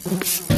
Thank you.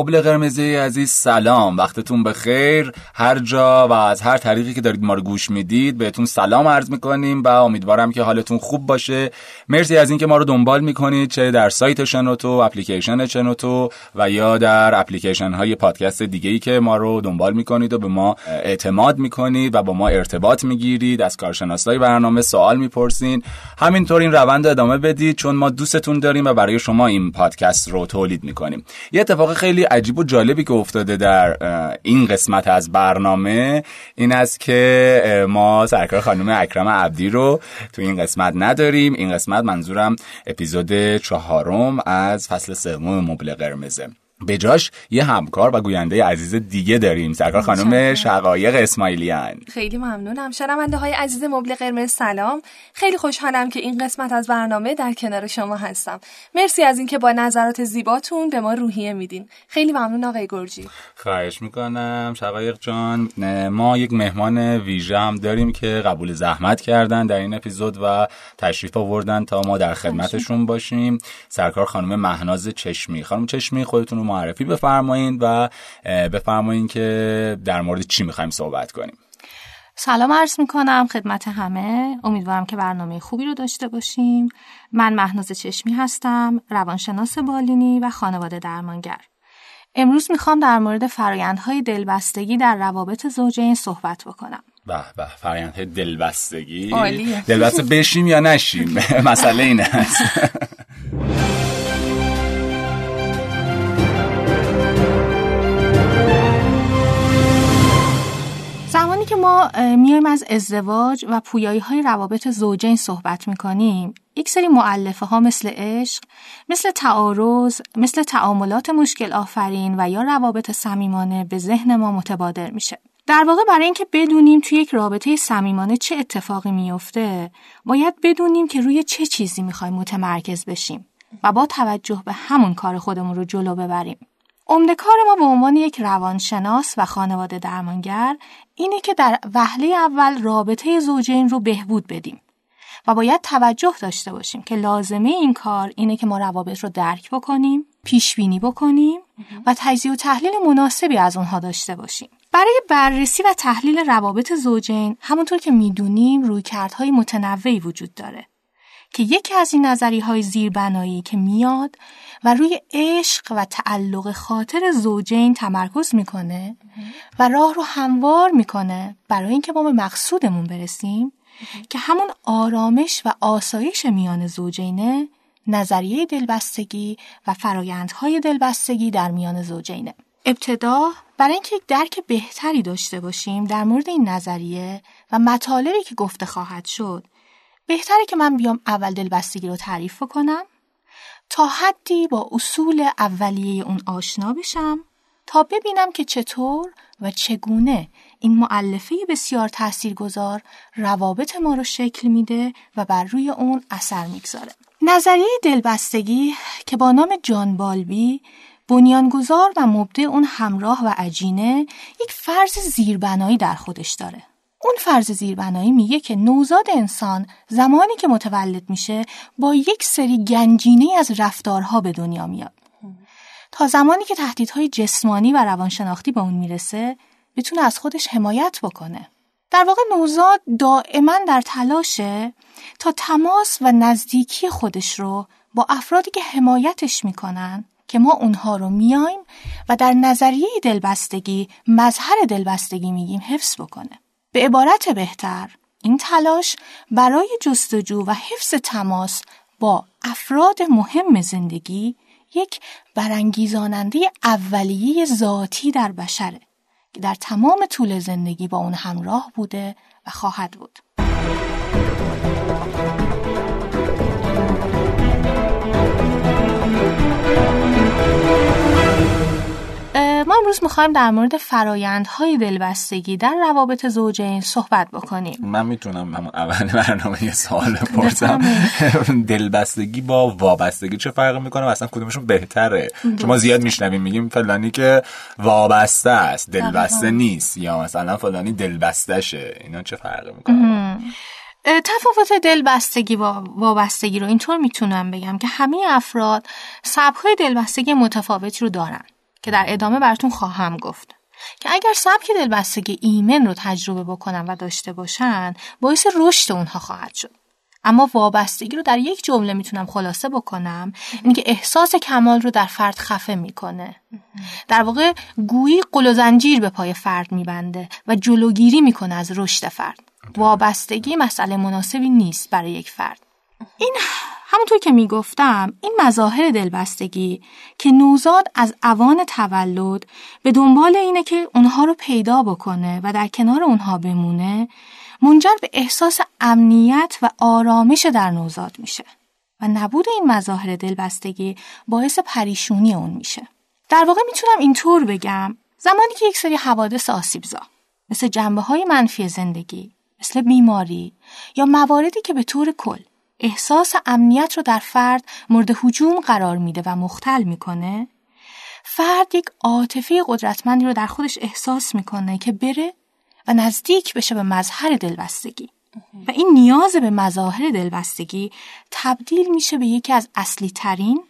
مبل قرمزی عزیز سلام. وقتتون بخیر. هر جا و از هر طریقی که دارید ما رو گوش می‌دید بهتون سلام عرض می‌کنیم و امیدوارم که حالتون خوب باشه. مرسی از اینکه ما رو دنبال می‌کنید چه در سایت شنوتو اپلیکیشن شنوتو و یا در اپلیکیشن های پادکست دیگه ای که ما رو دنبال می‌کنید و به ما اعتماد می‌کنید و با ما ارتباط می‌گیرید. از کارشناسای برنامه سوال می‌پرسین. همینطور این روند ادامه بدید چون ما دوستتون داریم و برای شما این پادکست رو تولید می‌کنیم. یه اتفاق خیلی عجیب و جالبی که افتاده در این قسمت از برنامه این است که ما سرکار خانم اکرم عبدی رو تو این قسمت نداریم. این قسمت منظورم اپیزود چهارم از فصل سوم مبل قرمزه. به جاش یه همکار و گوینده عزیز دیگه داریم. سرکار خانم شقایق اسماعیلیان. خیلی ممنونم. شنونده های عزیز مبل قرمز سلام. خیلی خوشحالم که این قسمت از برنامه در کنار شما هستم. مرسی از اینکه با نظرات زیباتون به ما روحیه میدین. خیلی ممنون آقای گرجی. خواهش می‌کنم. شقایق جان ما یک مهمان ویژه هم داریم که قبول زحمت کردن در این اپیزود و تشریف آوردن تا ما در خدمتشون باشیم. سرکار خانم مهناز چشمی. خانم چشمی خودتون معرفی بفرمایید و بفرمایید که در مورد چی می‌خوایم صحبت کنیم. سلام عرض می‌کنم خدمت همه. امیدوارم که برنامه خوبی رو داشته باشیم. من مهناز چشمی هستم روانشناس بالینی و خانواده درمانگر. امروز می‌خوام در مورد فرایندهای دلبستگی در روابط زوجین صحبت بکنم. به به فرایندهای دلبستگی. دلبسته بشیم یا نشیم؟ مسئله این است. میایم از ازدواج و پویایی های روابط زوجین صحبت می‌کنیم یک سری معلفه ها مثل عشق، مثل تعارض، مثل تعاملات مشکل آفرین و یا روابط صمیمانه به ذهن ما متبادر میشه. در واقع برای اینکه بدونیم توی یک رابطه صمیمانه چه اتفاقی میفته، باید بدونیم که روی چه چیزی می‌خوایم متمرکز بشیم و با توجه به همون کار خودمون رو جلو ببریم. عمده کار ما به عنوان یک روانشناس و خانواده درمانگر اینه که در وهله اول رابطه زوجین رو بهبود بدیم و باید توجه داشته باشیم که لازمه این کار اینه که ما روابط رو درک بکنیم، پیش بینی بکنیم و تجزیه و تحلیل مناسبی از اونها داشته باشیم. برای بررسی و تحلیل روابط زوجین همونطور که می‌دونیم رویکردهای متنوعی وجود داره که یکی از این نظری های زیربنایی که میاد و روی عشق و تعلق خاطر زوجین تمرکز می‌کنه و راه رو هموار می‌کنه برای اینکه ما به مقصودمون برسیم که همون آرامش و آسایش میان زوجینه نظریه دلبستگی و فرایندهای دلبستگی در میان زوجینه. ابتدا برای اینکه یک درک بهتری داشته باشیم در مورد این نظریه و مطالبی که گفته خواهد شد بهتره که من بیام اول دلبستگی رو تعریف کنم تا حدی با اصول اولیه اون آشنا بشم تا ببینم که چطور و چگونه این معلفه بسیار تاثیرگذار روابط ما رو شکل میده و بر روی اون اثر می‌گذاره. نظریه دلبستگی که با نام جان بالبی بنیانگذار و مبدع اون همراه و عجینه یک فرض زیربنایی در خودش داره. اون فرض زیربنایی میگه که نوزاد انسان زمانی که متولد میشه با یک سری گنجینه از رفتارها به دنیا میاد. تا زمانی که تهدیدهای جسمانی و روانشناختی به اون می‌رسه بتونه از خودش حمایت بکنه. در واقع نوزاد دائما در تلاشه تا تماس و نزدیکی خودش رو با افرادی که حمایتش می‌کنن که ما اونها رو میایم و در نظریه دلبستگی مظهر دلبستگی میگیم حفظ بکنه. به عبارت بهتر این تلاش برای جستجو و حفظ تماس با افراد مهم زندگی یک برانگیزاننده اولیه ذاتی در بشره که در تمام طول زندگی با اون همراه بوده و خواهد بود. امروز می‌خوایم در مورد فرایندهای دلبستگی در روابط زوجین صحبت بکنیم. من می‌تونم همون اول برنامه یه سوال بپرسم. دلبستگی با وابستگی چه فرق می‌کنه؟ و اصلا کدومشون بهتره؟ چون ما زیاد میشنویم میگیم فلانی که وابسته است دلبسته نیست یا مثلا فلانی دلبستشه اینا چه فرق می‌کنه؟ تفاوت دلبستگی و وابستگی رو اینطور می‌تونم بگم که همه افراد سبکهای دلبستگی متفاوتی رو دارن. که در ادامه براتون خواهم گفت. که اگر سبک دلبستگی ایمن رو تجربه بکنن و داشته باشن باعث رشد اونها خواهد شد. اما وابستگی رو در یک جمله می‌تونم خلاصه بکنم اینکه احساس کمال رو در فرد خفه می‌کنه. در واقع گویی قل و زنجیر به پای فرد میبنده و جلوگیری می‌کنه از رشد فرد. وابستگی مسئله مناسبی نیست برای یک فرد. این همونطور که می‌گفتم این مظاهر دلبستگی که نوزاد از اوان تولد به دنبال اینه که اونها رو پیدا بکنه و در کنار اونها بمونه منجر به احساس امنیت و آرامش در نوزاد میشه و نبود این مظاهر دلبستگی باعث پریشونی اون میشه. در واقع می‌تونم اینطور بگم زمانی که یک سری حوادث آسیبزا مثل جنبه های منفی زندگی مثل بیماری یا مواردی که به طور کل احساس امنیت رو در فرد مورد حجوم قرار میده و مختل می‌کنه. فرد یک عاطفه قدرتمندی رو در خودش احساس می‌کنه که بره و نزدیک بشه به مظهر دلبستگی. و این نیاز به مظاهر دلبستگی تبدیل میشه به یکی از اصلی ترین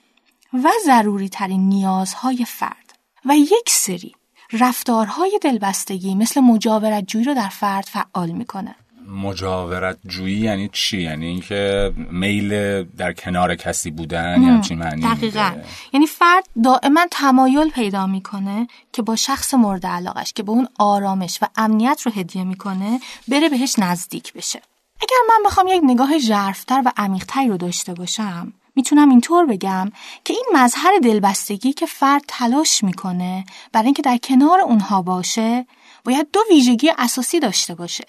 و ضروری ترین نیازهای فرد. و یک سری رفتارهای دلبستگی مثل مجاورت جویی رو در فرد فعال می‌کنه. مجاورت جویی یعنی چی؟ یعنی اینکه میل در کنار کسی بودن یعنی چی معنی دقیقا. یعنی فرد دائما تمایل پیدا می‌کنه که با شخص مورد علاقش که به اون آرامش و امنیت رو هدیه می‌کنه بره بهش نزدیک بشه. اگر من بخوام یک نگاه ژرفتر و عمیقتری رو داشته باشم می‌تونم اینطور بگم که این مظهر دلبستگی که فرد تلاش می‌کنه برای اینکه در کنار اونها باشه باید دو ویژگی اساسی داشته باشه.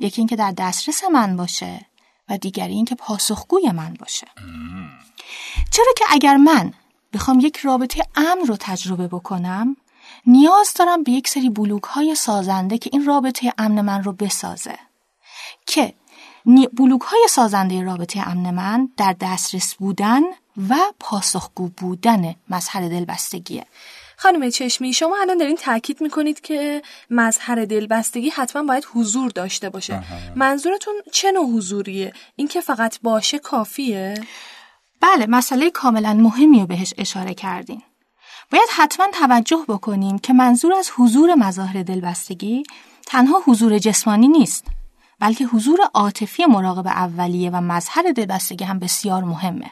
یکی اینکه در دسترس من باشه و دیگری اینکه پاسخگوی من باشه. چرا که اگر من بخوام یک رابطه امن رو تجربه بکنم نیاز دارم به یک سری بلوک های سازنده که این رابطه امن من رو بسازه. که بلوک های سازنده رابطه امن من در دسترس بودن و پاسخگو بودن مظهر دلبستگیه. خانم چشمی شما الان دارین تاکید می‌کنید که مظهر دلبستگی حتما باید حضور داشته باشه. منظورتون چه نوع حضوریه؟ اینکه فقط باشه کافیه؟ بله مسئله کاملا مهمی رو بهش اشاره کردین. باید حتما توجه بکنیم که منظور از حضور مظاهر دلبستگی تنها حضور جسمانی نیست بلکه حضور عاطفی مراقب اولیه و مظهر دلبستگی هم بسیار مهمه.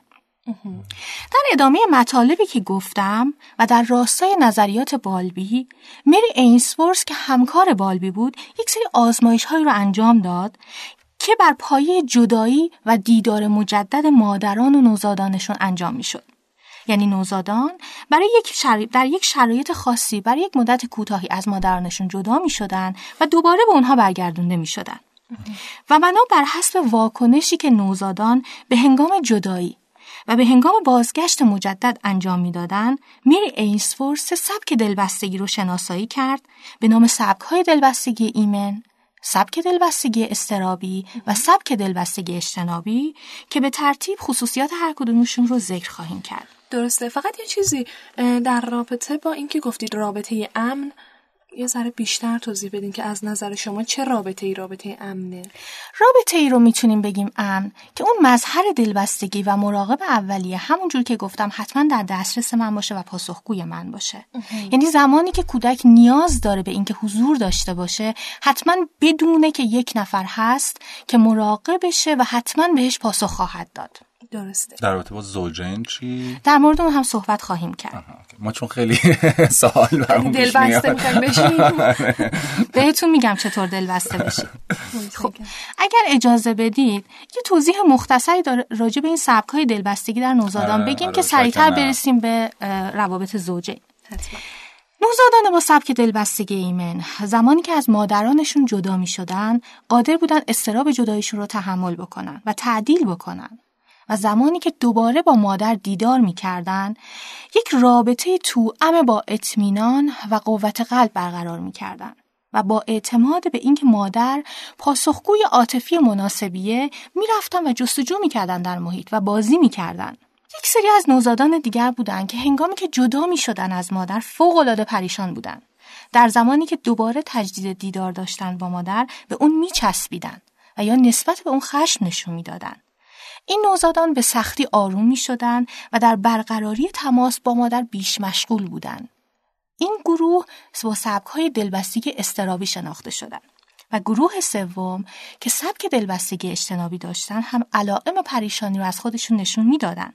در ادامه مطالبی که گفتم و در راستای نظریات بالبی مری اینسورس که همکار بالبی بود یک سری آزمایش هایی رو انجام داد که بر پایه جدایی و دیدار مجدد مادران و نوزادانشون انجام می شد. یعنی نوزادان برای یک در یک شرایط خاصی برای یک مدت کوتاهی از مادرانشون جدا می شدن و دوباره به اونها برگردونده می شدن. و بنا بر حسب واکنشی که نوزادان به هنگام جدایی و به هنگام بازگشت مجدد انجام می‌دادند میری اینسفور سه سبک دلبستگی رو شناسایی کرد به نام سبک های دلبستگی ایمن سبک دلبستگی استرابی و سبک دلبستگی اجتنابی که به ترتیب خصوصیات هر کدومشون رو ذکر خواهیم کرد. درسته. فقط یه چیزی در رابطه با اینکه گفتید رابطه امن یه ذره بیشتر توضیح بدین که از نظر شما چه رابطه ای رابطه امنه؟ رابطه ای رو می‌تونیم بگیم امن که اون مظهر دلبستگی و مراقب اولیه همونجور که گفتم حتما در دسترس من باشه و پاسخگوی من باشه. یعنی زمانی که کودک نیاز داره به اینکه حضور داشته باشه حتما بدونه که یک نفر هست که مراقبشه و حتما بهش پاسخ خواهد داد. درسته. در رابطه با زوجین چی؟ در مورد اون هم صحبت خواهیم کرد. ما چون خیلی سوال برامون دل بسته بهتون میگم چطور دل بسته بشید خب اگر اجازه بدید یه توضیح مختصری راجع به این سبک های دلبستگی در نوزادان آره، بگیم آره، که سریعتر برسیم به روابط زوجین. نوزادان با سبک دلبستگی ایمن زمانی که از مادرانشون جدا می شدن قادر بودن استراب جدایشون رو تحمل بکنن و تعدیل بکنن. و زمانی که دوباره با مادر دیدار می‌کردن یک رابطه توأم با اطمینان و قوت قلب برقرار می‌کردن و با اعتماد به اینکه مادر پاسخگوی عاطفی مناسبیه می‌رفتن و جستجو می‌کردن در محیط و بازی می‌کردن یک سری از نوزادان دیگر بودند که هنگامی که جدا می شدن از مادر فوق پریشان بودند. در زمانی که دوباره تجدید دیدار داشتن با مادر به اون میچسبیدن و یا نسبت به اون خشم نشون می‌دادن. این نوزادان به سختی آروم می شدن و در برقراری تماس با مادر بیش مشغول بودند. این گروه با سبک های دلبستگی استرابی شناخته شدند. و گروه سوم که سبک دلبستگی اجتنابی داشتن هم علائم پریشانی رو از خودشون نشون می‌دادن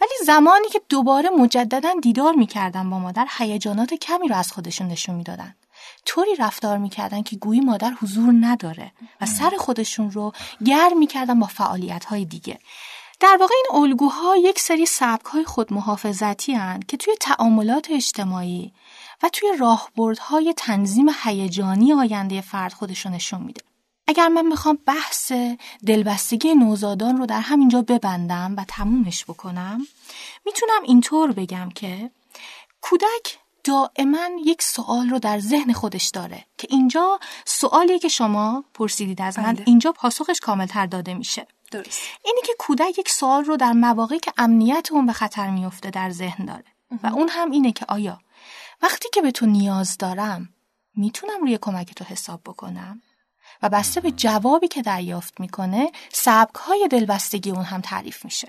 ولی زمانی که دوباره مجددا دیدار می‌کردن با مادر هیجانات کمی رو از خودشون نشون می‌دادن طوری رفتار می‌کردن که گویی مادر حضور نداره و سر خودشون رو گرم می‌کردن با فعالیت های دیگه در واقع این الگوها یک سری سبک های خودمحافظتی هن که توی تعاملات اجتماعی و توی راهبردهای تنظیم هیجانی آینده فرد خودشون نشون میده. اگر من می‌خوام بحث دلبستگی نوزادان رو در همینجا ببندم و تمومش بکنم می‌تونم اینطور بگم که کودک دائما یک سوال رو در ذهن خودش داره که اینجا سوالیه که شما پرسیدید از من. بله. اینجا پاسخش کاملتر داده میشه. درست. اینی که کودک یک سوال رو در مواقعی که امنیت اون به خطر میفته در ذهن داره. و اون هم اینه که آیا وقتی که به تو نیاز دارم می‌تونم روی کمک تو حساب بکنم؟ و بسته به جوابی که دریافت می‌کنه سبک های دلبستگی اون هم تعریف میشه.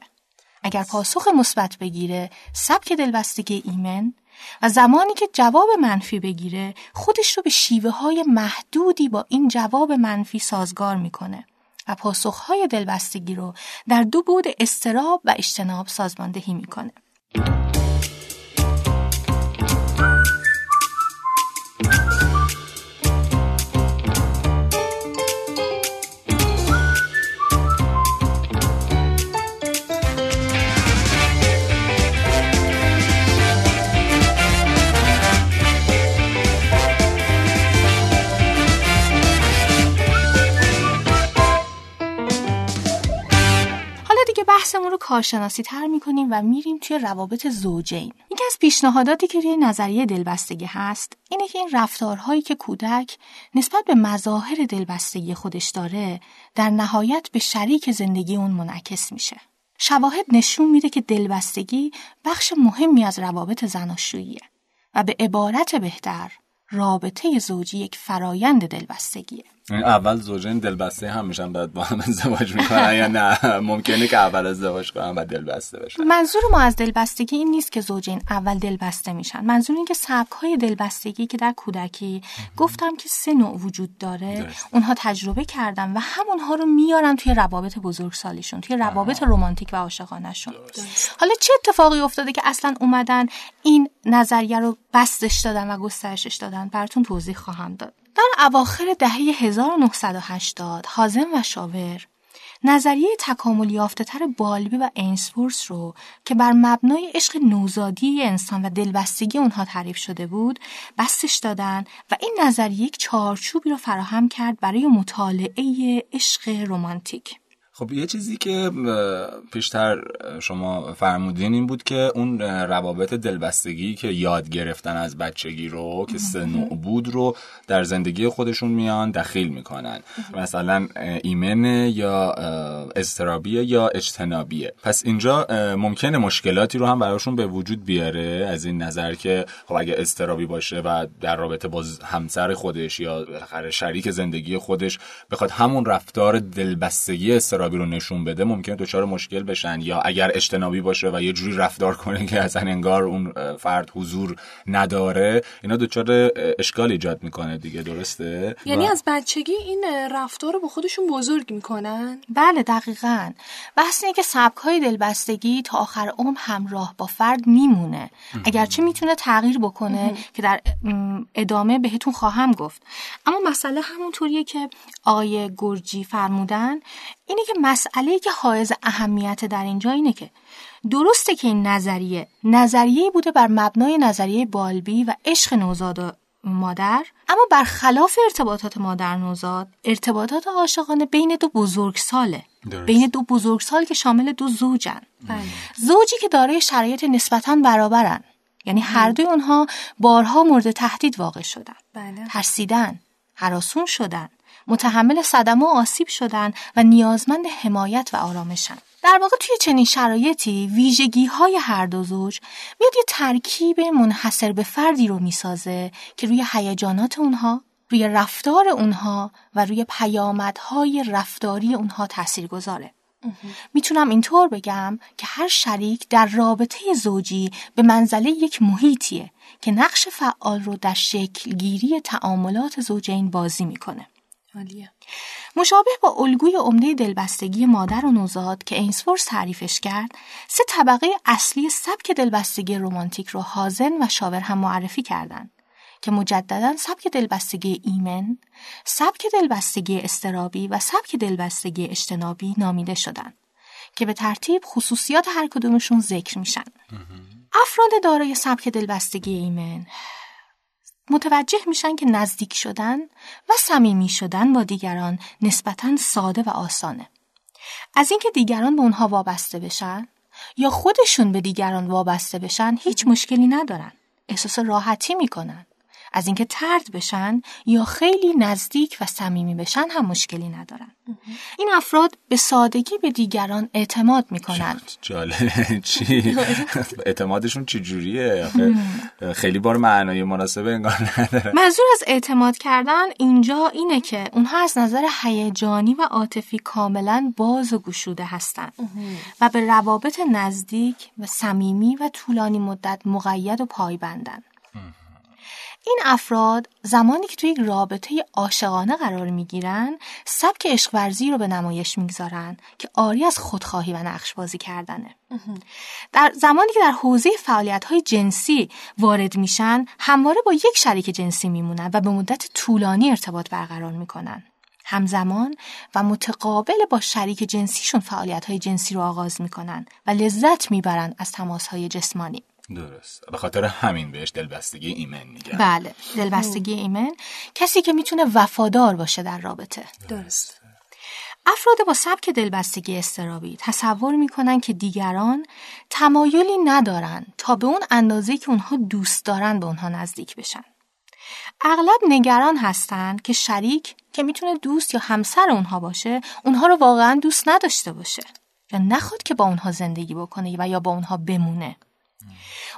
اگر پاسخ مثبت بگیره سبک دلبستگی ایمن و زمانی که جواب منفی بگیره خودش رو به شیوه های محدودی با این جواب منفی سازگار می‌کنه و پاسخ های دلبستگی رو در دو بود استراب و اجتناب سازماندهی می‌کنه. کارشناسی تر می‌کنیم و میریم توی روابط زوجین. یکی از پیشنهاداتی که روی نظریه دلبستگی هست اینه که این رفتارهایی که کودک نسبت به مظاهر دلبستگی خودش داره در نهایت به شریک زندگی اون منعکس میشه. شواهد نشون میده که دلبستگی بخش مهمی از روابط زناشوییه و به عبارت بهتر رابطه زوجی یک فرایند دلبستگیه. اول زوجین دلبسته هم میشن بعد با هم ازدواج می‌کنن یا نه؟ ممکنه که اول ازدواج کنن و دلبسته بشن. منظور ما از دلبستگی این نیست که زوجین اول دلبسته میشن. منظور این که سبک های دلبستگی که در کودکی گفتم که سه نوع وجود داره. اونها تجربه کردن و همونها رو میارن توی روابط بزرگسالیشون توی روابط رمانتیک و عاشقانهشون. حالا چه اتفاقی افتاده که اصلا اومدن این نظریه رو بستش دادن و گسترشش دادن؟ براتون توضیح خواهم داد. در اواخر دهه 1980 حازم و شاور نظریه تکامل یافته تر بالبی و اینسفورس رو که بر مبنای عشق نوزادی انسان و دلبستگی اونها تعریف شده بود بستش دادن و این نظریه یک چارچوبی رو فراهم کرد برای مطالعه عشق رمانتیک. خب یه چیزی که پیشتر شما فرمودین این بود که اون روابط دلبستگی که یاد گرفتن از بچگی رو که سه نوع بود رو در زندگی خودشون میان دخیل می‌کنن. مثلا ایمنه یا استرابیه یا اجتنابیه پس اینجا ممکنه مشکلاتی رو هم براشون به وجود بیاره از این نظر که خب اگه استرابی باشه و در رابطه با همسر خودش یا شریک زندگی خودش بخواد همون رفتار دلبستگی استرابی رو نشون بده ممکنه دچار مشکل بشن. یا اگر اجتنابی باشه و یه جوری رفتار کنه که اصلا انگار اون فرد حضور نداره اینا دچار اشکال ایجاد می‌کنه دیگه درسته؟ یعنی از بچگی این رفتار رو به خودشون بزرگ می‌کنن؟ بله دقیقا. بحث اینه که سبک های دلبستگی تا آخر عمر همراه با فرد میمونه. اگرچه می‌تونه تغییر بکنه که در ادامه بهتون خواهم گفت. اما مسئله همونطوریه که آقای گرجی فرمودن اینه که مسئله که حائز اهمیت در اینجا اینه که درسته که این نظریه نظریه بوده بر مبنای نظریه بالبی و عشق نوزاد مادر اما برخلاف ارتباطات مادر نوزاد ارتباطات عاشقانه بین دو بزرگساله بین دو بزرگسال که شامل دو زوجن. بله. زوجی که دارای شرایط نسبتا برابرن. یعنی هر دوی اونها بارها مورد تهدید واقع شدن. بله. ترسیدن. هراسون شدن. متحمل صدمه و آسیب شدن و نیازمند حمایت و آرامشن در واقع توی چنین شرایطی ویژگی های هر دو زوج میاد یه ترکیب منحصر به فردی رو می‌سازه که روی هیجانات اونها روی رفتار اونها و روی پیامدهای رفتاری اونها تأثیر گذاره. می‌تونم اینطور بگم که هر شریک در رابطه زوجی به منزله یک محیطیه که نقش فعال رو در شکل گیری تعاملات زوجین بازی می‌کنه. عالیه مشابه با الگوی عمده دلبستگی مادر و نوزاد که اینسفورس تعریفش کرد سه طبقه اصلی سبک دلبستگی رومانتیک رو حازن و شاور هم معرفی کردند که مجددا سبک دلبستگی ایمن، سبک دلبستگی استرابی و سبک دلبستگی اجتنابی نامیده شدند که به ترتیب خصوصیات هر کدومشون ذکر میشن. افراد دارای سبک دلبستگی ایمن متوجه میشن که نزدیک شدن و صمیمی شدن با دیگران نسبتا ساده و آسانه. از اینکه دیگران به اونها وابسته بشن یا خودشون به دیگران وابسته بشن هیچ مشکلی ندارن. احساس راحتی می‌کنن. از اینکه ترد بشن یا خیلی نزدیک و صمیمی بشن هم مشکلی ندارن. این افراد به سادگی به دیگران اعتماد می‌کنن. جالب. چی؟ اعتمادشون چجوریه خیلی بار معنای مناسبه انگار نداره. منظور از اعتماد کردن اینجا اینه که اونها از نظر هیجانی و عاطفی کاملا باز و گشوده هستند و به روابط نزدیک و صمیمی و طولانی مدت مقید و پایبندن. این افراد زمانی که توی یک رابطه عاشقانه قرار می‌گیرن سبک عشق ورزی رو به نمایش می‌گذارن که آری از خودخواهی و نقش بازی کردنه در زمانی که در حوزه فعالیت های جنسی وارد میشن همواره با یک شریک جنسی میمونن و به مدت طولانی ارتباط برقرار می‌کنن. همزمان و متقابل با شریک جنسیشون فعالیت های جنسی رو آغاز می‌کنن و لذت می‌برن از تماس های جسمانی. درست. به خاطر همین بهش دلبستگی ایمن میگن. بله دلبستگی ایمن. کسی که می‌تونه وفادار باشه در رابطه. درست. افراد با سبک دلبستگی استرابی تصور می‌کنن که دیگران تمایلی ندارن تا به اون اندازه که اونها دوست دارن به اونها نزدیک بشن. اغلب نگران هستند که شریک که می‌تونه دوست یا همسر اونها باشه اونها رو واقعا دوست نداشته باشه. یا نخواد که با اونها زندگی بکنه و یا با اونها بمونه.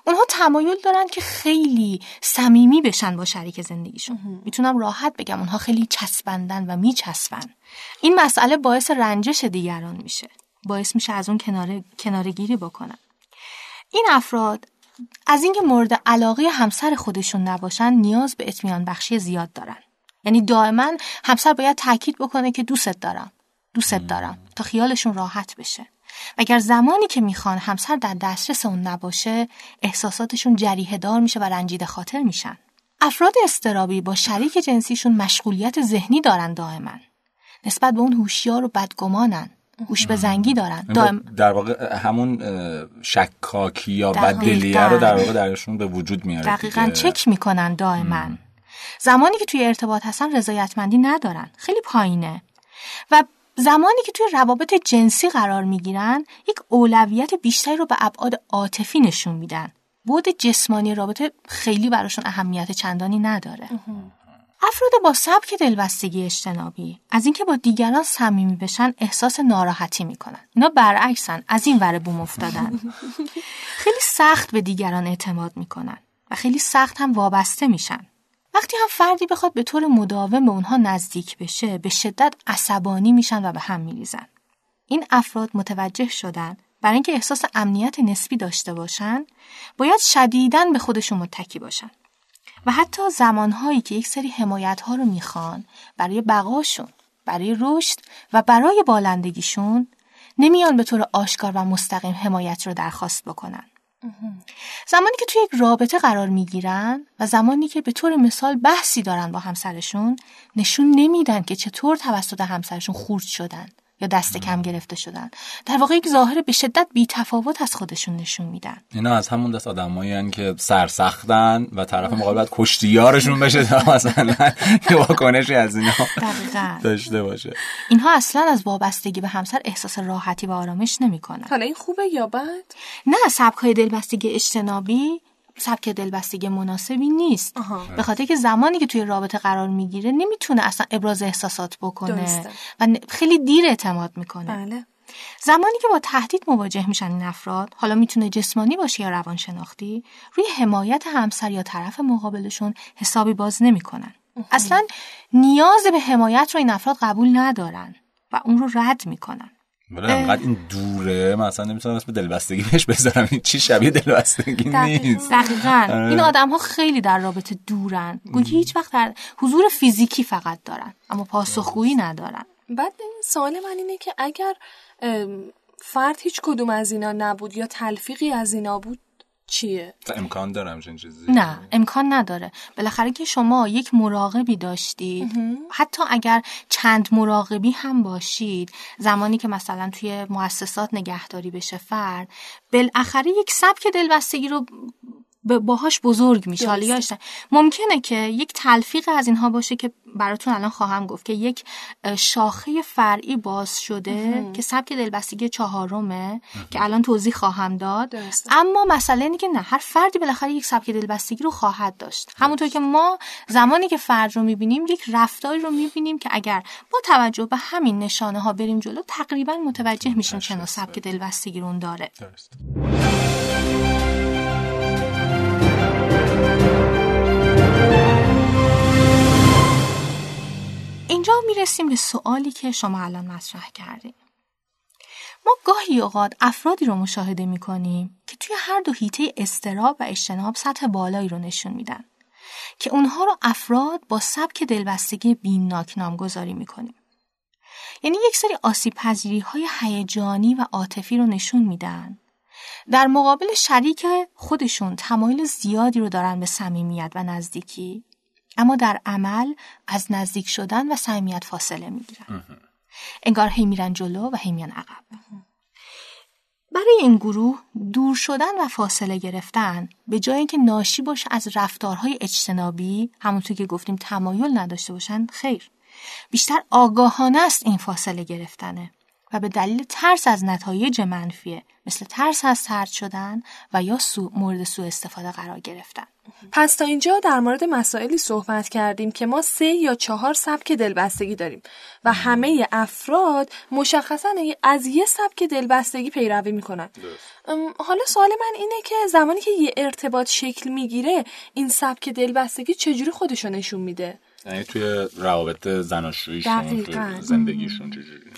اونها تمایل دارن که خیلی صمیمی بشن با شریک زندگیشون. می‌تونم راحت بگم اونها خیلی چسبندن و میچسبن. این مسئله باعث رنجش دیگران میشه. باعث میشه از اون کناره کنارگیری بکنن. این افراد از اینکه مورد علاقه همسر خودشون نباشن نیاز به اطمینان بخشی زیاد دارن. یعنی دائما همسر باید تاکید بکنه که دوستت دارم. دوستت دارم. تا خیالشون راحت بشه. اگر زمانی که می‌خوان همسر در دسترس اون نباشه احساساتشون جریه دار میشه و رنجیده خاطر میشن. افراد استرابی با شریک جنسیشون مشغولیت ذهنی دارن دائما. نسبت به اون هوشیار و بدگمانن. هوش به زنگی دارن. دائم در واقع همون شکاکی یا. بددلیه رو در واقع درشون به وجود میاره دقیقا دیگه. چک می‌کنن دائما. زمانی که توی ارتباط هستن رضایتمندی ندارن. خیلی پایینه. و زمانی که توی روابط جنسی قرار می‌گیرن یک اولویت بیشتری رو به ابعاد عاطفی نشون میدن. بود جسمانی رابطه خیلی براشون اهمیت چندانی نداره. افراد با سبک دلبستگی اجتنابی از اینکه با دیگران صمیمی بشن احساس ناراحتی می‌کنن. اینا برعکسن از این ور بوم افتادن. خیلی سخت به دیگران اعتماد می‌کنن و خیلی سخت هم وابسته میشن. وقتی هم فردی بخواد به طور مداوم به اونها نزدیک بشه به شدت عصبانی میشن و به هم میریزن. این افراد متوجه شدن برای اینکه احساس امنیت نسبی داشته باشن باید شدیداً به خودشون متکی باشن. و حتی زمانهایی که یک سری حمایت ها رو می‌خوان برای بقاشون برای رشد و برای بالندگیشون نمیان به طور آشکار و مستقیم حمایت رو درخواست بکنن. زمانی که توی یک رابطه قرار می‌گیرن و زمانی که به طور مثال بحثی دارن با همسرشون نشون نمیدن که چطور توسط همسرشون خورد شدن. یا دست کم گرفته شدن. در واقع یک ظاهر به شدت بی تفاوت از خودشون نشون میدن. اینا از همون دست آدمایی که سرسختن و طرف مقابل باید کشتیارشون بشه تا مثلا یه واکنشی از اینا داشته باشه. اینها اصلا از وابستگی به همسر احساس راحتی و آرامش نمی‌کنن. حالا این خوبه یا بد؟ نه سبکای دلبستگی اجتنابی سبک دلبستگی مناسبی نیست. به خاطر که زمانی که توی رابطه قرار می‌گیره نمی‌تونه اصلا ابراز احساسات بکنه. و خیلی دیر اعتماد می‌کنه. بله. زمانی که با تهدید مواجه میشن این افراد حالا می‌تونه جسمانی باشه یا روانشناختی روی حمایت همسر یا طرف مقابلشون حسابی باز نمی‌کنن. اصلا نیاز به حمایت رو این افراد قبول ندارن و اون رو رد می‌کنن. ولی انقدر این دوره مثلا نمی‌تونم اسم دلبستگی بهش بذارم. این چی شبیه دلبستگی نیست. دقیقا. آره. این آدم ها خیلی در رابطه دورن. گویی هیچ وقت در حضور فیزیکی فقط دارن اما پاسخگویی ندارن. بعد سوال من اینه که اگر فرد هیچ کدوم از اینا نبود یا تلفیقی از اینا بود چیه؟ امکان داره همچین چیزی؟ نه امکان نداره بالاخره که شما یک مراقبی داشتید حتی اگر چند مراقبی هم باشید زمانی که مثلا توی مؤسسات نگهداری بشه فرد بالاخره یک سبک دلبستگی رو باهاش بزرگ میشه. حالا ممکنه که یک تلفیق از اینها باشه که براتون الان خواهم گفت که یک شاخه فرعی باز شده که سبک دلبستگی چهارمه که الان توضیح خواهم داد. اما مسئله اینه که نه هر فردی بالاخره یک سبک دلبستگی رو خواهد داشت. همونطور که ما زمانی که فرد رو می‌بینیم یک رفتاری رو می‌بینیم که اگر با توجه به همین نشانه ها بریم جلو تقریبا متوجه میشیم چه سبک دلبستگی رو داره. اینجا می‌رسیم به سوالی که شما الان مطرح کردیم. ما گاهی اوقات افرادی رو مشاهده می‌کنیم که توی هر دو هیته استراب و اجتناب سطح بالایی رو نشون میدن که اونها رو افراد با سبک دلبستگی بیمناک نامگذاری می‌کنیم. یعنی یک سری آسیب پذیری های هیجانی و عاطفی رو نشون میدن در مقابل شریک خودشون تمایل زیادی رو دارن به صمیمیت و نزدیکی اما در عمل از نزدیک شدن و صمیمیت فاصله می‌گیرن. انگار هی میرن جلو و هی میان عقب. برای این گروه دور شدن و فاصله گرفتن به جای اینکه ناشی باشه از رفتارهای اجتنابی همونطور که گفتیم تمایل نداشته باشن خیر. بیشتر آگاهانه است این فاصله گرفتنه و به دلیل ترس از نتایج منفیه مثل ترس از ترد شدن و یا سو مورد سوء استفاده قرار گرفتن. پس تا اینجا در مورد مسائلی صحبت کردیم که ما سه یا چهار سبک دلبستگی داریم و همه افراد مشخصا از یه سبک دلبستگی پیروی می‌کنن. حالا سوال من اینه که زمانی که یه ارتباط شکل می‌گیره این سبک دلبستگی چجوری خودشو نشون میده؟ یعنی توی روابط زناشوییشون توی زندگیشون چجوری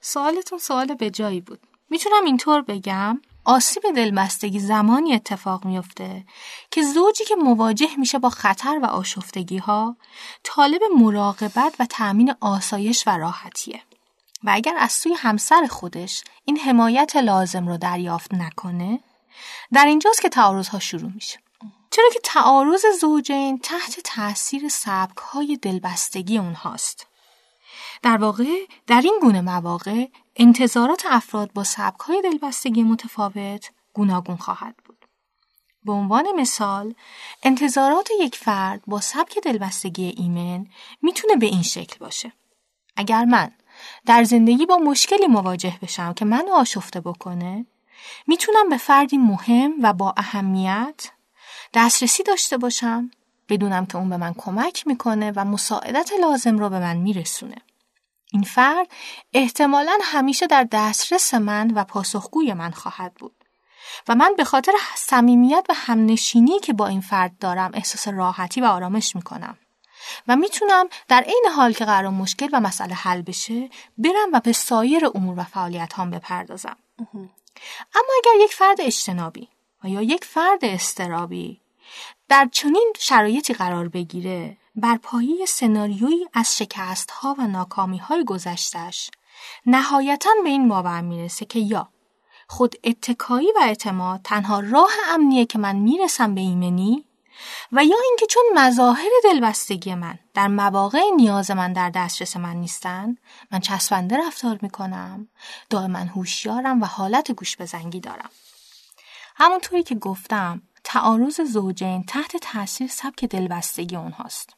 سوالتون سوال به جایی بود. می‌تونم اینطور بگم؟ آسیب دلبستگی زمانی اتفاق میفته که زوجی که مواجه میشه با خطر و آشفتگی ها طالب مراقبت و تأمین آسایش و راحتیه. و اگر از سوی همسر خودش این حمایت لازم رو دریافت نکنه در اینجاست که تعارض ها شروع میشه. چرا که تعارض زوجین تحت تاثیر سبک های دلبستگی اونهاست. در واقع در این گونه مواقع انتظارات افراد با سبکهای دلبستگی متفاوت گوناگون خواهد بود. به عنوان مثال انتظارات یک فرد با سبک دلبستگی ایمن می‌تونه به این شکل باشه. اگر من در زندگی با مشکلی مواجه بشم که من آشفته بکنه می‌تونم به فردی مهم و با اهمیت دسترسی داشته باشم بدونم که اون به من کمک می‌کنه و مساعدت لازم رو به من میرسونه. این فرد احتمالا همیشه در دسترس من و پاسخگوی من خواهد بود و من به خاطر صمیمیت و همنشینی که با این فرد دارم احساس راحتی و آرامش می‌کنم و می‌تونم در عین حال که قرار مشکل و مسئله حل بشه برم و به سایر امور و فعالیت هم بپردازم. اما اگر یک فرد اجتنابی و یا یک فرد استرابی در چنین شرایطی قرار بگیره بر پایه سناریویی از شکست ها و ناکامی های گذشتش نهایتا به این باور می‌رسه که یا خود اتکایی و اعتماد تنها راه امنیه که من می‌رسم به ایمنی و یا اینکه چون مظاهر دلبستگی من در مواقع نیاز من در دسترس من نیستن من چسبنده رفتار می‌کنم دائما هوشیارم و حالت گوش بزنگی دارم. همونطوری که گفتم تعارض زوجین تحت تاثیر سبک دلبستگی اونهاست.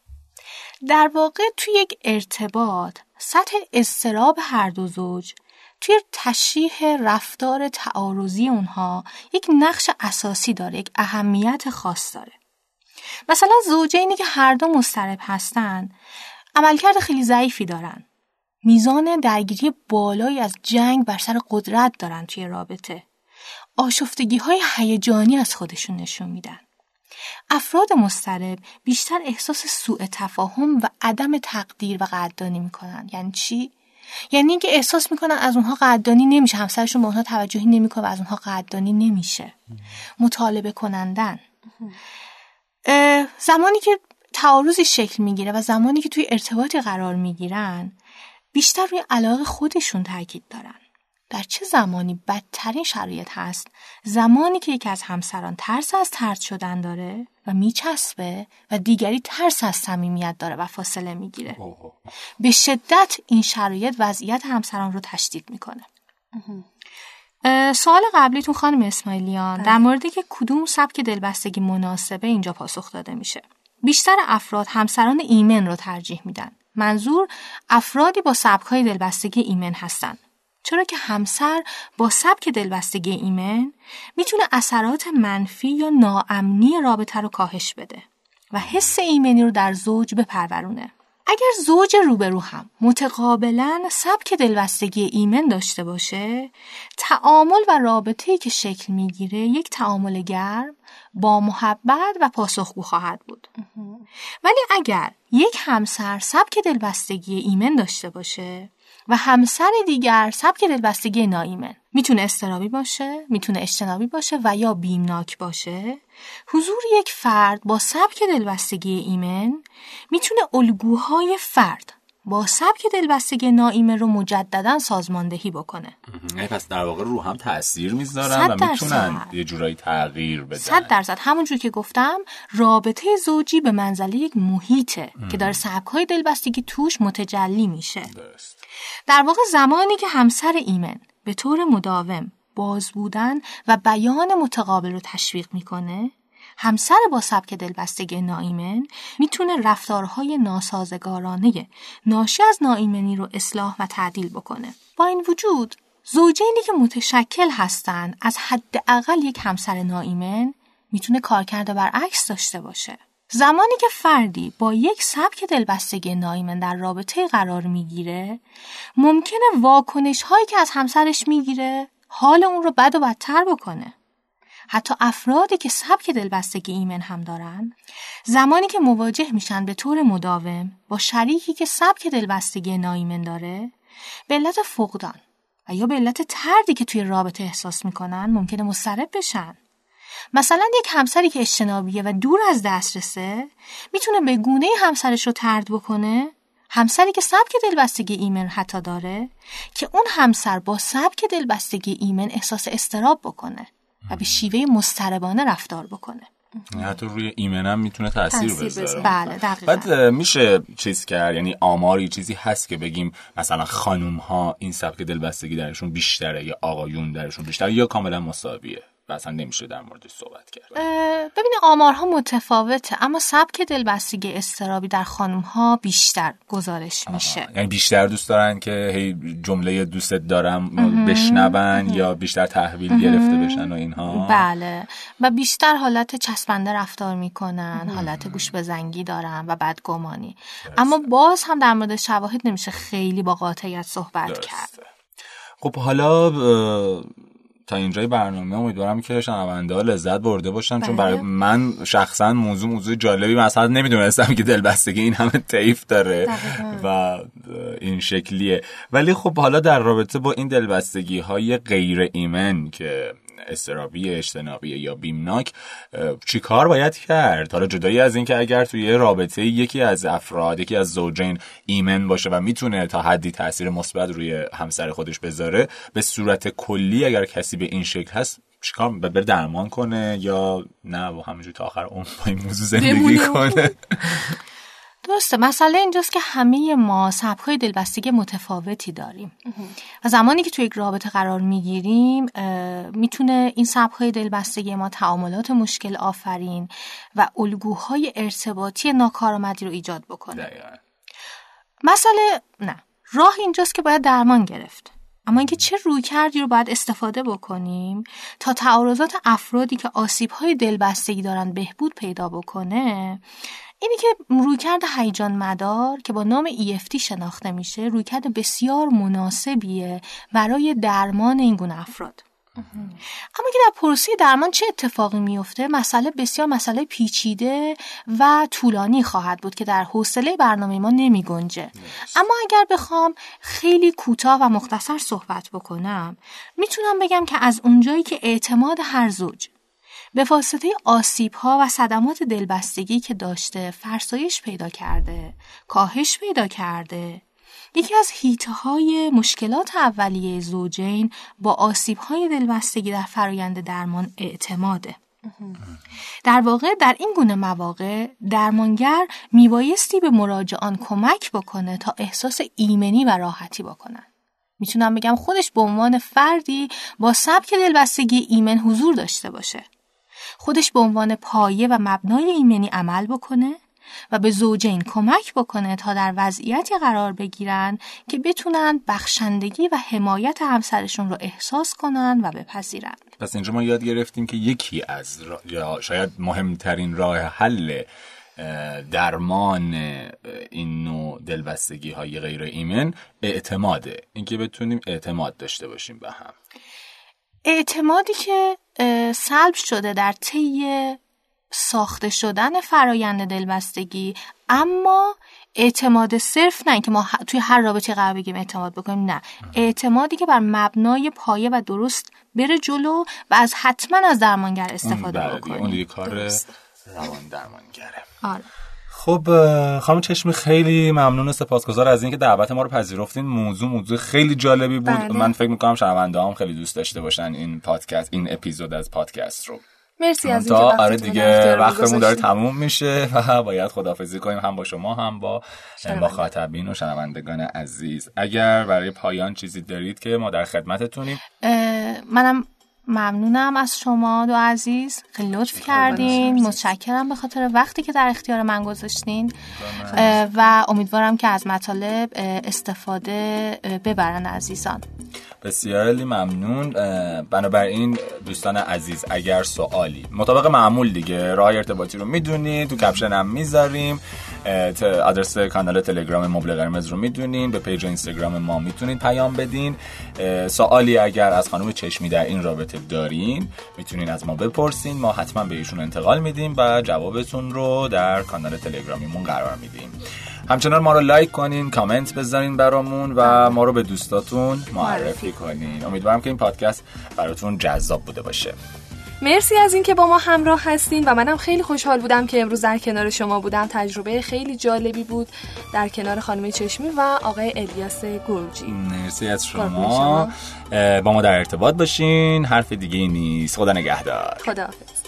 در واقع توی یک ارتباط سطح استراب هر دو زوج توی تشریح رفتار تعارضی اونها یک نقش اساسی داره یک اهمیت خاص داره. مثلا زوجینی که هر دو مسترب هستن عملکرد خیلی ضعیفی دارن. میزان درگیری بالایی از جنگ بر سر قدرت دارن توی رابطه. آشفتگی های هیجانی از خودشون نشون میدن. افراد مسترب بیشتر احساس سوء تفاهم و عدم تقدیر و قدردانی می‌کنن. یعنی چی؟ یعنی اینکه احساس می‌کنن از اونها قدردانی نمیشه. همسرشون به اونها توجهی نمی‌کنه و از اونها قدردانی نمیشه. مطالبه کنندن. زمانی که تعارضی شکل می‌گیره و زمانی که توی ارتباطی قرار می‌گیرن بیشتر روی علاقه خودشون تاکید دارن. در چه زمانی بدترین شرایط هست؟ زمانی که یکی از همسران ترس از ترد شدن داره و میچسبه و دیگری ترس از صمیمیت داره و فاصله می‌گیره. به شدت این شرایط وضعیت همسران رو تشدید می‌کنه. سوال قبلیتون خانم اسماعیلیان در بله. موردی که کدوم سبک دلبستگی مناسبه اینجا پاسخ داده میشه؟ بیشتر افراد همسران ایمن رو ترجیح میدن. منظور افرادی با سبکهای دلبستگی ایمن هستند چرا که همسر با سبک دلبستگی ایمن می‌تونه اثرات منفی یا ناامنی رابطه رو کاهش بده و حس ایمنی رو در زوج بپرورونه. اگر زوج روبرو هم متقابلا سبک دلبستگی ایمن داشته باشه تعامل و رابطه‌ای که شکل می‌گیره یک تعامل گرم با محبت و پاسخگو خواهد بود ولی اگر یک همسر سبک دلبستگی ایمن داشته باشه و همسر دیگر سبک دلبستگی نایمن می‌تونه استرابی باشه می‌تونه اجتنابی باشه و یا بیمناک باشه. حضور یک فرد با سبک دلبستگی ایمن می‌تونه الگوهای فرد با سبک دلبستگی ناایمن رو مجددا سازماندهی بکنه. یعنی پس در واقع رو هم تاثیر می‌ذارن و می‌تونن یه جورایی تغییر بدن. صد درصد. همونجور که گفتم رابطه زوجی به منزله یک محیطه که داره سبکهای دلبستگی توش متجلی میشه. درست. در واقع زمانی که همسر ایمن به طور مداوم باز بودن و بیان متقابل رو تشویق می‌کنه همسر با سبک دلبستگی ناایمن می‌تونه رفتارهای ناسازگارانه ناشی از ناایمنی رو اصلاح و تعدیل بکنه. با این وجود زوجینی که متشکل هستند از حداقل یک همسر ناایمن می‌تونه کارکرد برعکس داشته باشه. زمانی که فردی با یک سبک دلبستگی نایمن در رابطه قرار می‌گیره ممکنه واکنش هایی که از همسرش می‌گیره حال اون رو بد و بدتر بکنه. حتی افرادی که سبک دلبستگی ایمن هم دارن زمانی که مواجه میشن به طور مداوم با شریکی که سبک دلبستگی نایمن داره به علت فقدان و یا به علت تردی که توی رابطه احساس می‌کنن ممکنه مضطرب بشن. مثلا یک همسری که اجتنابیه و دور از دسترسه می‌تونه به گونه همسرش رو ترد بکنه؟ همسری که سبک دلبستگی ایمن حتی داره که اون همسر با سبک دلبستگی ایمن احساس استراب بکنه و به شیوه مستربانه رفتار بکنه. حتی روی ایمن هم می‌تونه تاثیر بذاره. بله دقیقا. بعد میشه چیز کرد؟ یعنی آماری چیزی هست که بگیم مثلا خانوم ها این سبک دلبستگی درشون بیشتره یا آقایون درشون بیشتره یا کاملا مساویه؟ و اصلا نمیشه در موردش صحبت کرد ببینید آمارها متفاوته اما سبک دلبستگی استرابی در خانم ها بیشتر گزارش میشه. یعنی بیشتر دوست دارن که هی جمله دوستت دارم بشنون یا بیشتر تحویل گرفته بشن و اینها. بله. و بیشتر حالت چسبنده رفتار می‌کنن حالت گوش به زنگی دارن و بدگمانی. اما باز هم در مورد شواهد نمیشه خیلی با قاطعیت صحبت کرد. خب حالا تا اینجای برنامه امیدوارم که شنونده ها لذت برده باشن چون برای بله. من شخصا موضوع موضوع جالبی مثلا نمی‌دونستم که دلبستگی این همه طیف داره و این شکلیه ولی خب حالا در رابطه با این دلبستگی های غیر ایمن که استرابی اجتنابی یا بیمناک چی کار باید کرد؟ حالا جدایی از اینکه اگر توی رابطه یکی از افراد یکی از زوجین ایمن باشه و می‌تونه تا حدی تاثیر مثبت روی همسر خودش بذاره به صورت کلی اگر کسی به این شکل هست چیکار بره درمان کنه یا نه؟ و همینجور تا آخر اون با این موضوع زندگی کنه. درسته مسئله اینجاست که همه ما سبکای دلبستگی متفاوتی داریم. و زمانی که توی یک رابطه قرار می‌گیریم می‌تونه این سبکای دلبستگی ما تعاملات مشکل آفرین و الگوهای ارتباطی ناکارآمدی رو ایجاد بکنه. مسئله نه. راه اینجاست که باید درمان گرفت. اما اینکه چه روی کردی رو باید استفاده بکنیم تا تعارضات افرادی که آسیب های دلبستگی دارن بهبود پیدا بکنه اینی که رویکرد هیجان مدار که با نام EFT شناخته میشه رویکرد بسیار مناسبیه برای درمان این گونه افراد. اما که در پروسه درمان چه اتفاقی میفته؟ مسئله بسیار مسئله پیچیده و طولانی خواهد بود که در حوصله برنامه ما نمی گنجه. اما اگر بخوام خیلی کوتاه و مختصر صحبت بکنم می‌تونم بگم که از اونجایی که اعتماد هر زوج به واسطه آسیب ها و صدمات دلبستگی که داشته فرسایش پیدا کرده کاهش پیدا کرده. یکی از هیته های مشکلات اولیه زوجین با آسیب های دلبستگی در فرایند درمان اعتماده. در واقع در این گونه مواقع درمانگر میبایستی به مراجعان کمک بکنه تا احساس ایمنی و راحتی بکنن. می‌تونم بگم خودش به عنوان فردی با سبک دلبستگی ایمن حضور داشته باشه. خودش به عنوان پایه و مبنای ایمنی عمل بکنه و به زوجین کمک بکنه تا در وضعیتی قرار بگیرن که بتونن بخشندگی و حمایت همسرشون رو احساس کنن و بپذیرن. پس اینجا ما یاد گرفتیم که یکی از یا شاید مهمترین راه حل درمان این نوع دلبستگی های غیر ایمن اعتماده. اینکه بتونیم اعتماد داشته باشیم به هم. اعتمادی که سلب شده در طی ساخته شدن فرایند دلبستگی اما اعتماد صرف نه که ما توی هر رابطه قرار بگیم اعتماد بکنیم نه. اعتمادی که بر مبنای پایه و درست بره جلو و از حتما از درمانگر استفاده بکنیم. اون کار روان درمانگره. آره. خب خانم چشمی خیلی ممنون و سپاسگزار از اینکه دعوت ما رو پذیرفتین موضوع موضوع خیلی جالبی بود بله. من فکر می‌کنم شنونده هم خیلی دوست داشته باشن این پادکست این اپیزود از پادکست رو مرسی از اینکه آره دیگه وقتمون داره. تموم میشه و باید خدافزی کنیم هم با شما هم با. مخاطبین و شنوندگان عزیز اگر برای پایان چیزی دارید که ما در خدمتتونیم منم ممنونم از شما دو عزیز. خیلی لطف کردین. متشکرم. به خاطر وقتی که در اختیار من گذاشتین. و امیدوارم که از مطالب استفاده ببرن عزیزان. بسیار عالی ممنون بنابراین دوستان عزیز اگر سوالی مطابق معمول دیگه راه ارتباطی رو می‌دونید تو caption هم می‌ذاریم. آدرس کانال تلگرام مبل قرمز رو می‌دونین. به page اینستاگرام ما می‌تونید پیام بدین. سوالی اگر از خانم چشمی در این رابطه دارین می‌تونین از ما بپرسین. ما حتما به ایشون انتقال میدیم و جوابتون رو در کانال تلگرامیمون قرار میدیم. همچنان ما رو لایک کنین کامنت بذارین برامون و ما رو به دوستاتون معرفی کنین. امیدوارم که این پادکست براتون جذاب بوده باشه. مرسی از اینکه با ما همراه هستین و منم خیلی خوشحال بودم که امروز در کنار شما بودم. تجربه خیلی جالبی بود در کنار خانم چشمی و آقای الیاس گرجی. مرسی از شما. با ما در ارتباط باشین. حرف دیگه نیست. خدا نگهدار. خداحافظ.